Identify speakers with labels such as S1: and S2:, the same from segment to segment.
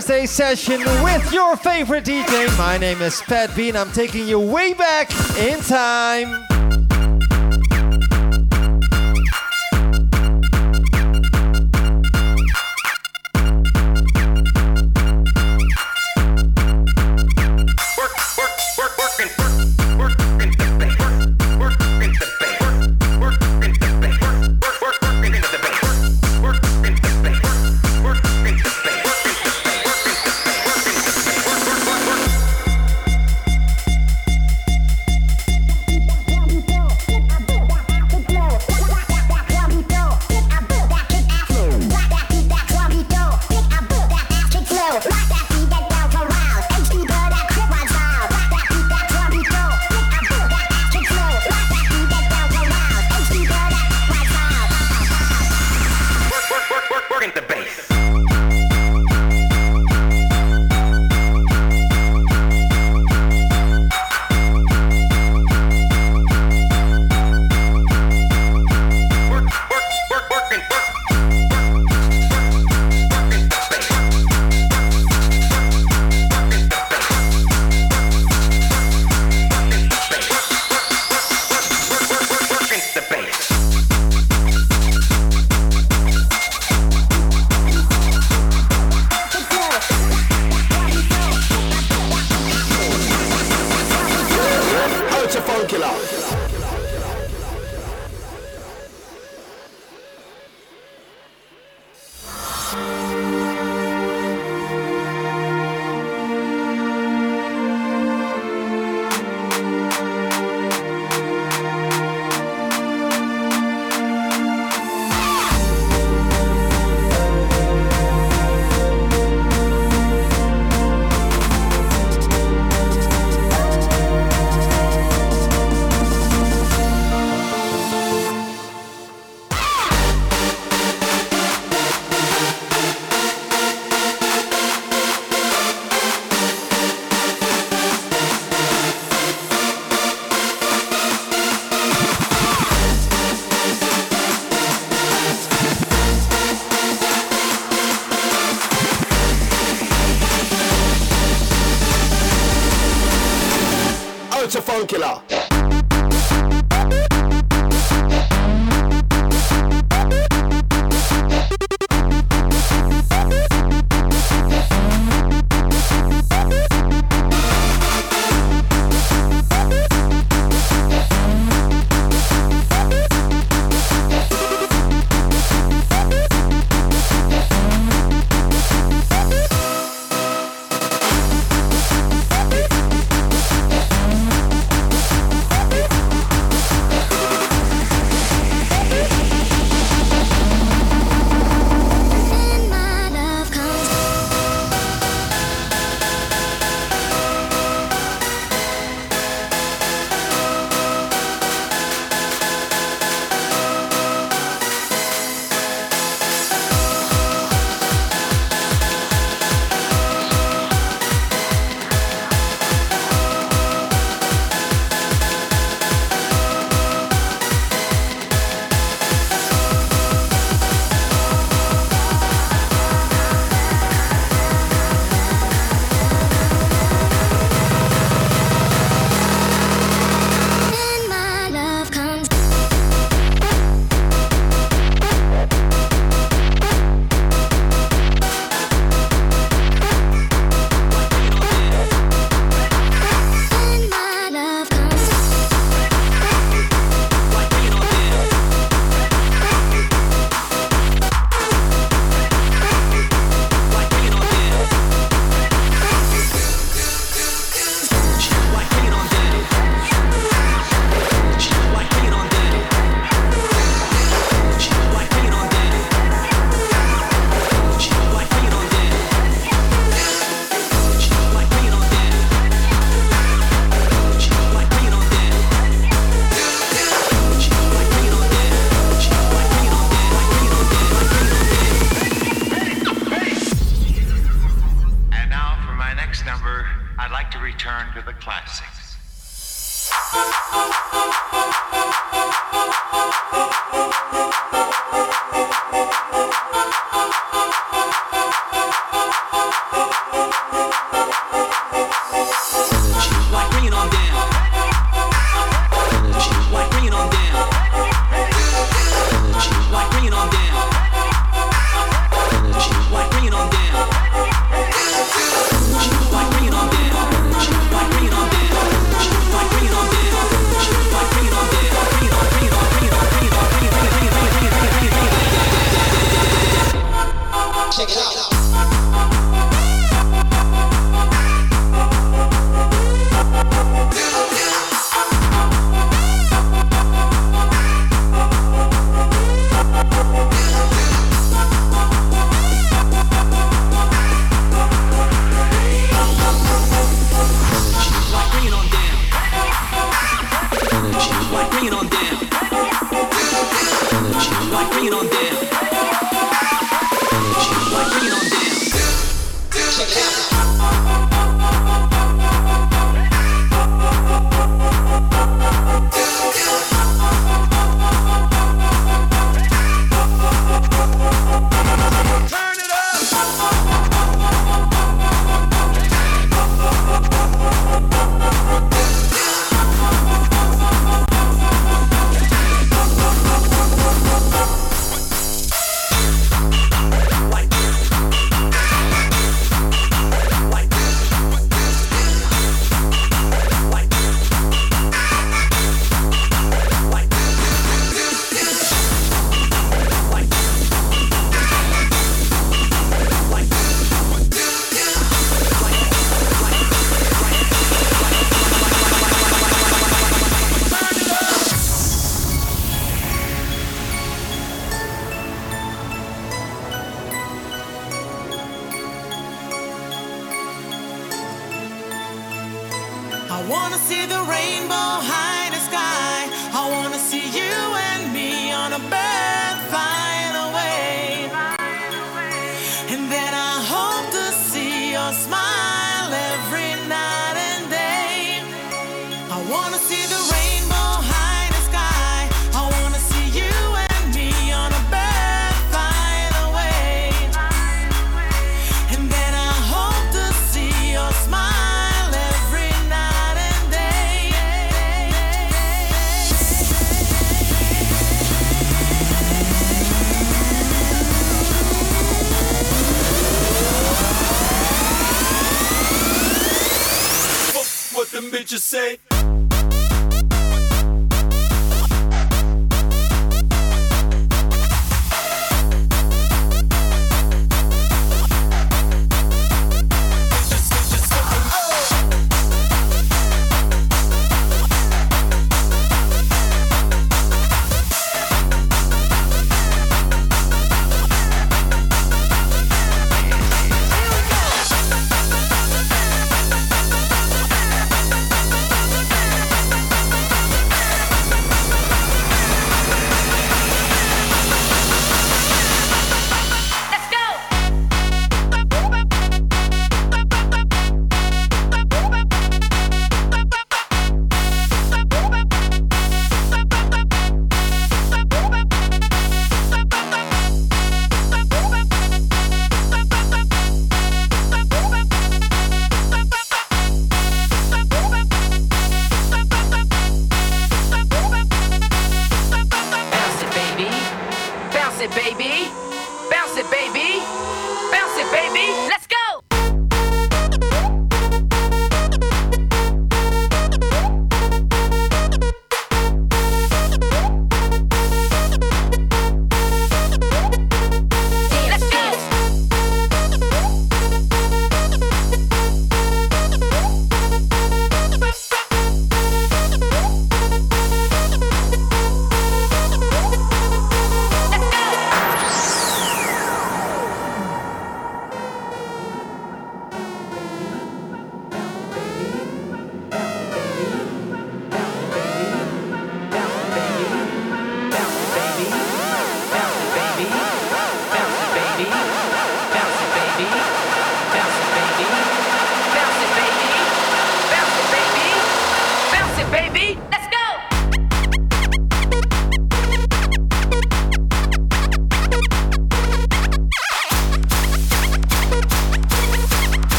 S1: Thursday session with your favorite DJ. My name is Pat Bean. I'm taking you way back in time.
S2: anche là. to the
S3: classic.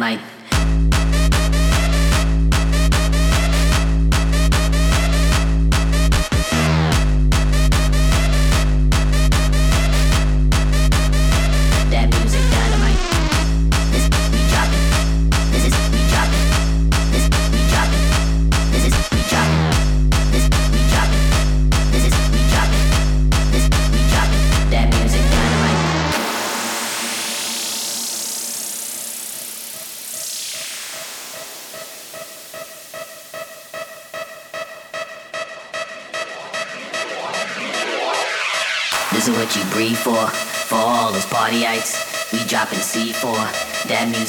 S3: like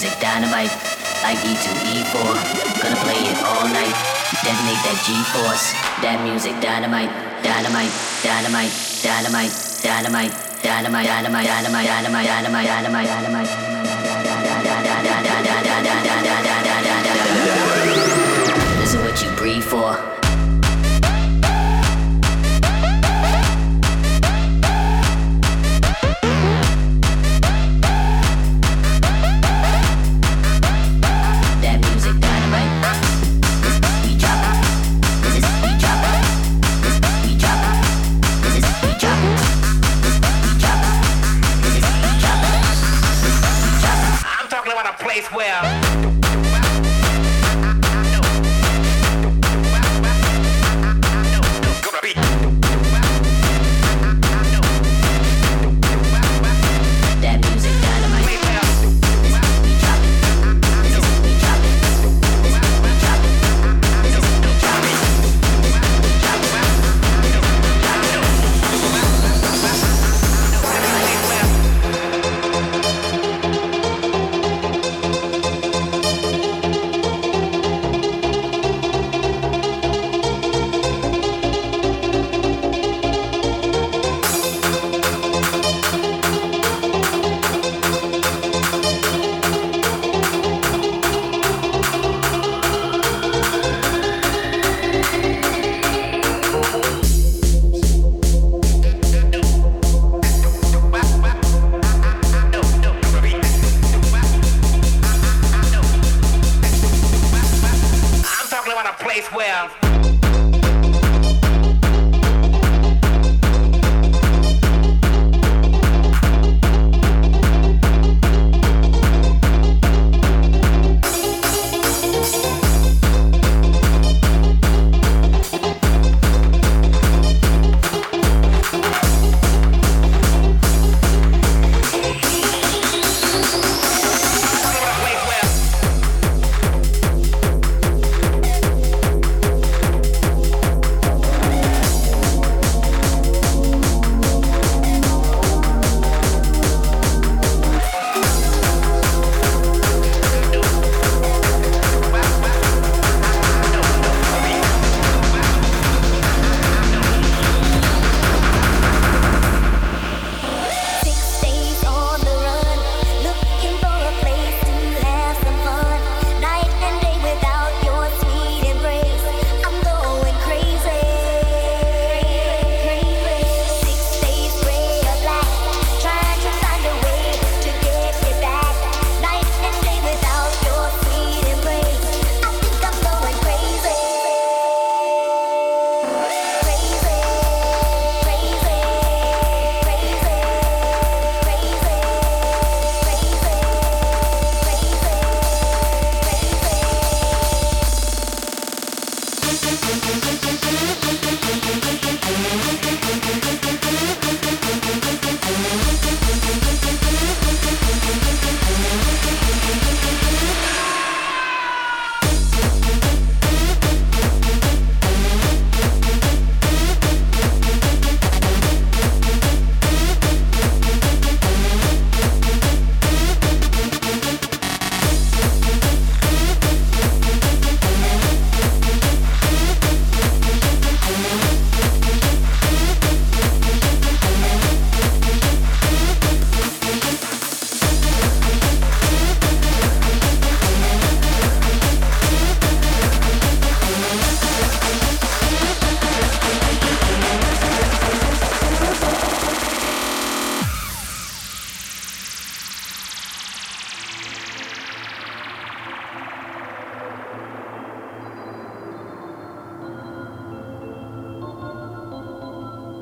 S3: music dynamite, like E2E4. Gonna play it all night, detonate that G-force. That music dynamite, dynamite, dynamite, dynamite, dynamite, dynamite, dynamite, dynamite, dynamite, dynamite, dynamite, dynamite, dynamite. This is what you breathe for.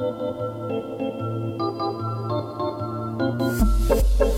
S4: Thank you.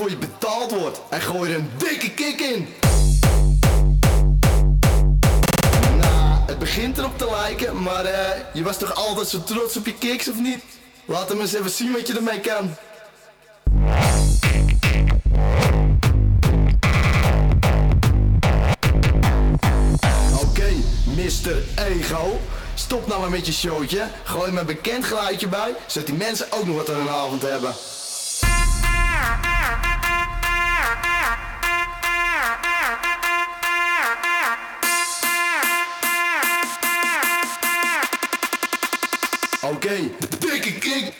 S5: Waarvoor je betaald wordt. En gooi er een dikke kick in. Nou, het begint erop te lijken, maar eh, je was toch altijd zo trots op je kicks, of niet? Laat hem eens even zien wat je ermee kan. Oké, Mr. Ego. Stop nou maar met je showtje. Gooi me een bekend geluidje bij, zodat die mensen ook nog wat aan hun avond hebben.
S6: quem? Take a.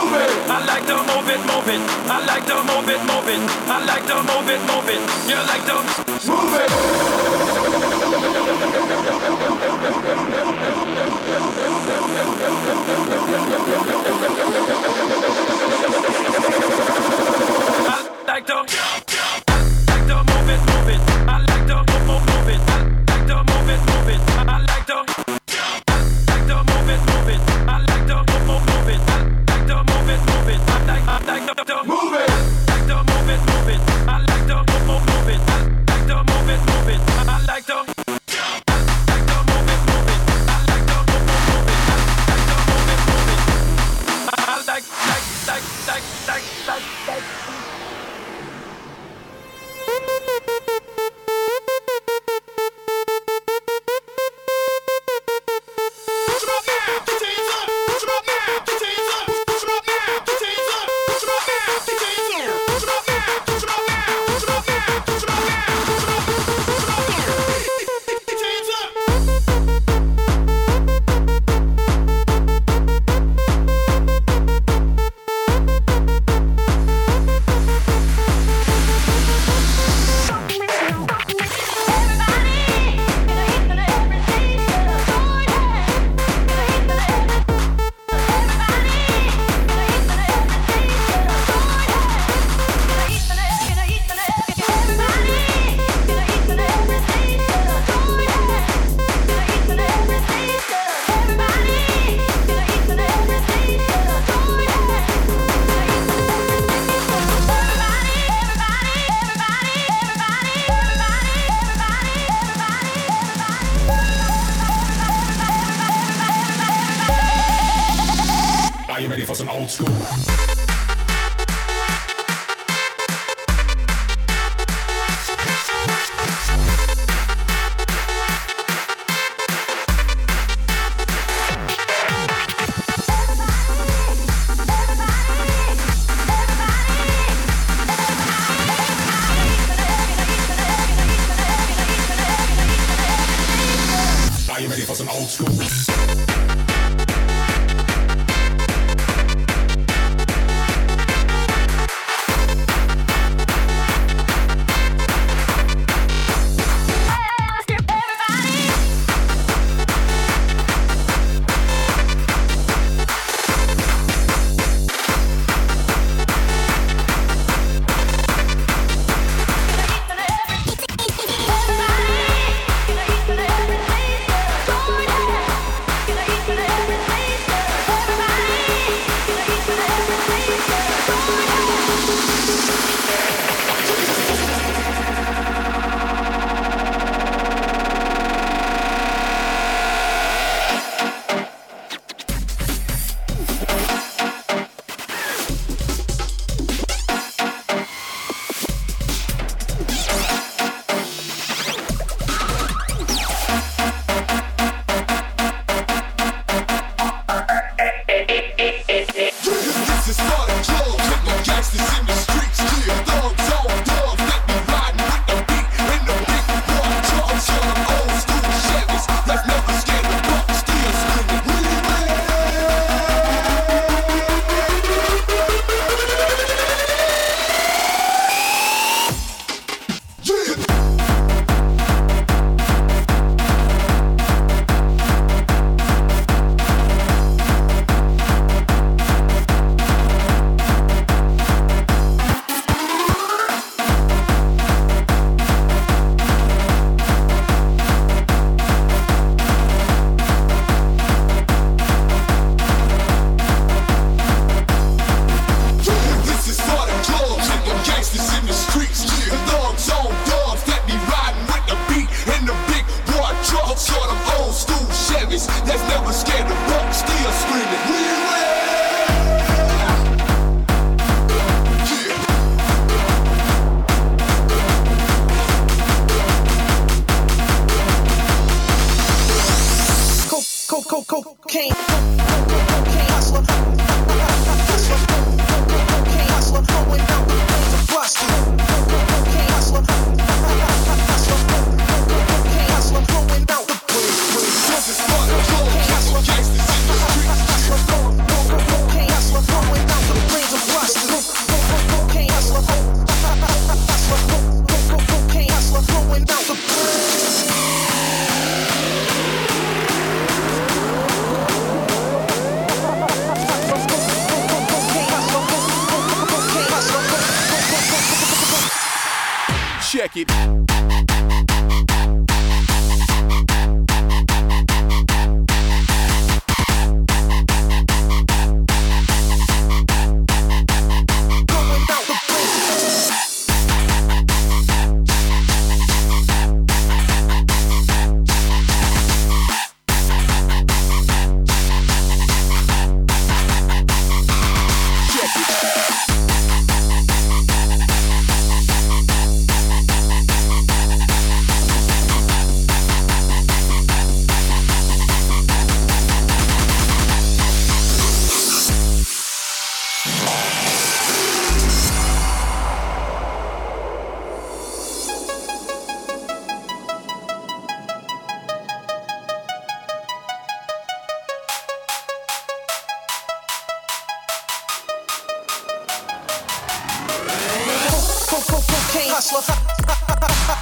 S7: Cocaine. Hustler,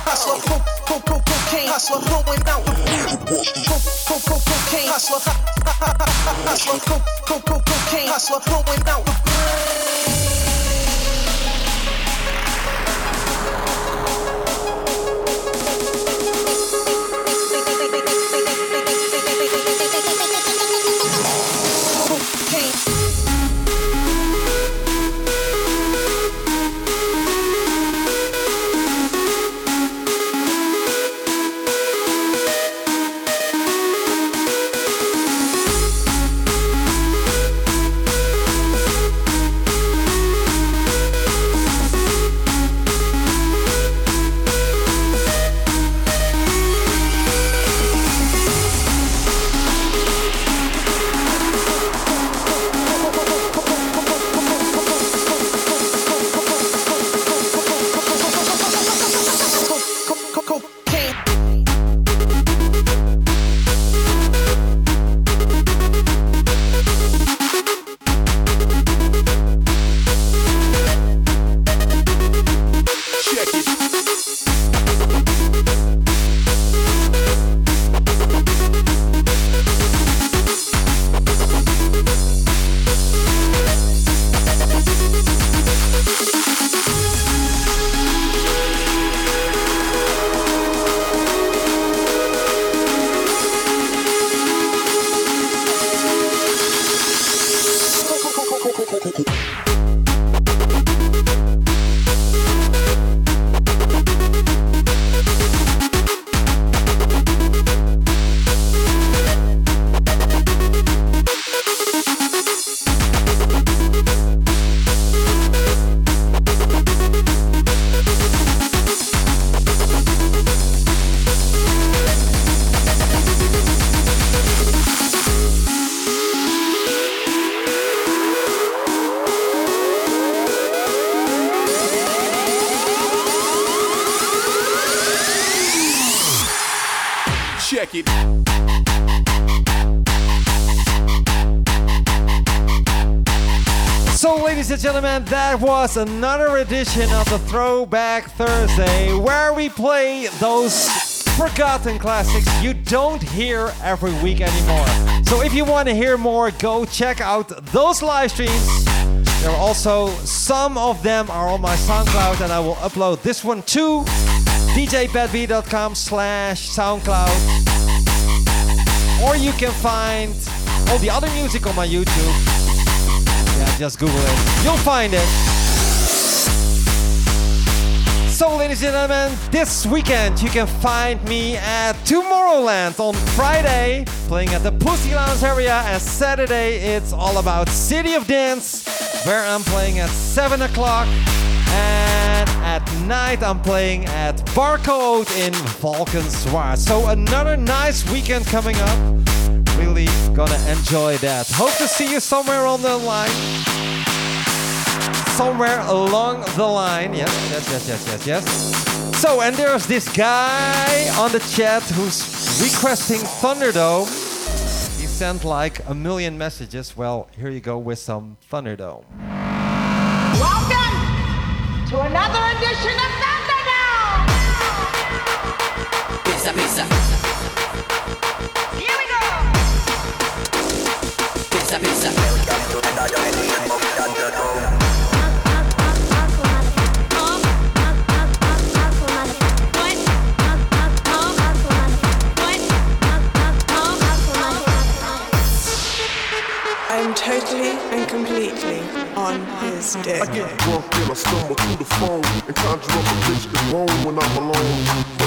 S7: hustler, co- co- co- cocaine. Hustler, rolling out the co- co- co- cocaine. Hustler, hustler, co- co- co- cocaine. Hustler, rolling out the
S8: and that was another edition of the Throwback Thursday where we play those forgotten classics you don't hear every week anymore. So, if you want to hear more, go check out those live streams. There are also some of them are on my SoundCloud, and I will upload this one to djpatv.com slash SoundCloud. Or you can find all the other music on my YouTube. Just Google it. You'll find it. So, ladies and gentlemen, this weekend you can find me at Tomorrowland on Friday, playing at the Pussy Lounge area, and Saturday it's all about City of Dance, where I'm playing at 7 o'clock. And at night I'm playing at Barcode in Valkenswaard. So, another nice weekend coming up gonna enjoy that. Hope to see you somewhere on the line. Somewhere along the line. Yes, yes, yes, yes, yes, yes. So, and there's this guy on the chat who's requesting Thunderdome. He sent like a million messages. Well, here you go with some Thunderdome.
S9: Welcome to another edition of Thunderdome.
S10: Pizza, pizza.
S11: I'm totally and completely on his dick. I stumble through the phone and conjure up a bitch wrong when I'm alone.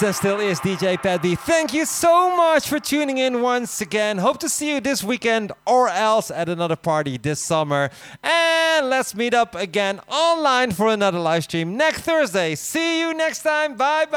S8: was and still is DJ Pat B. Thank you so much for tuning in once again. Hope to see you this weekend or else at another party this summer. And let's meet up again online for another live stream next Thursday. See you next time. Bye bye.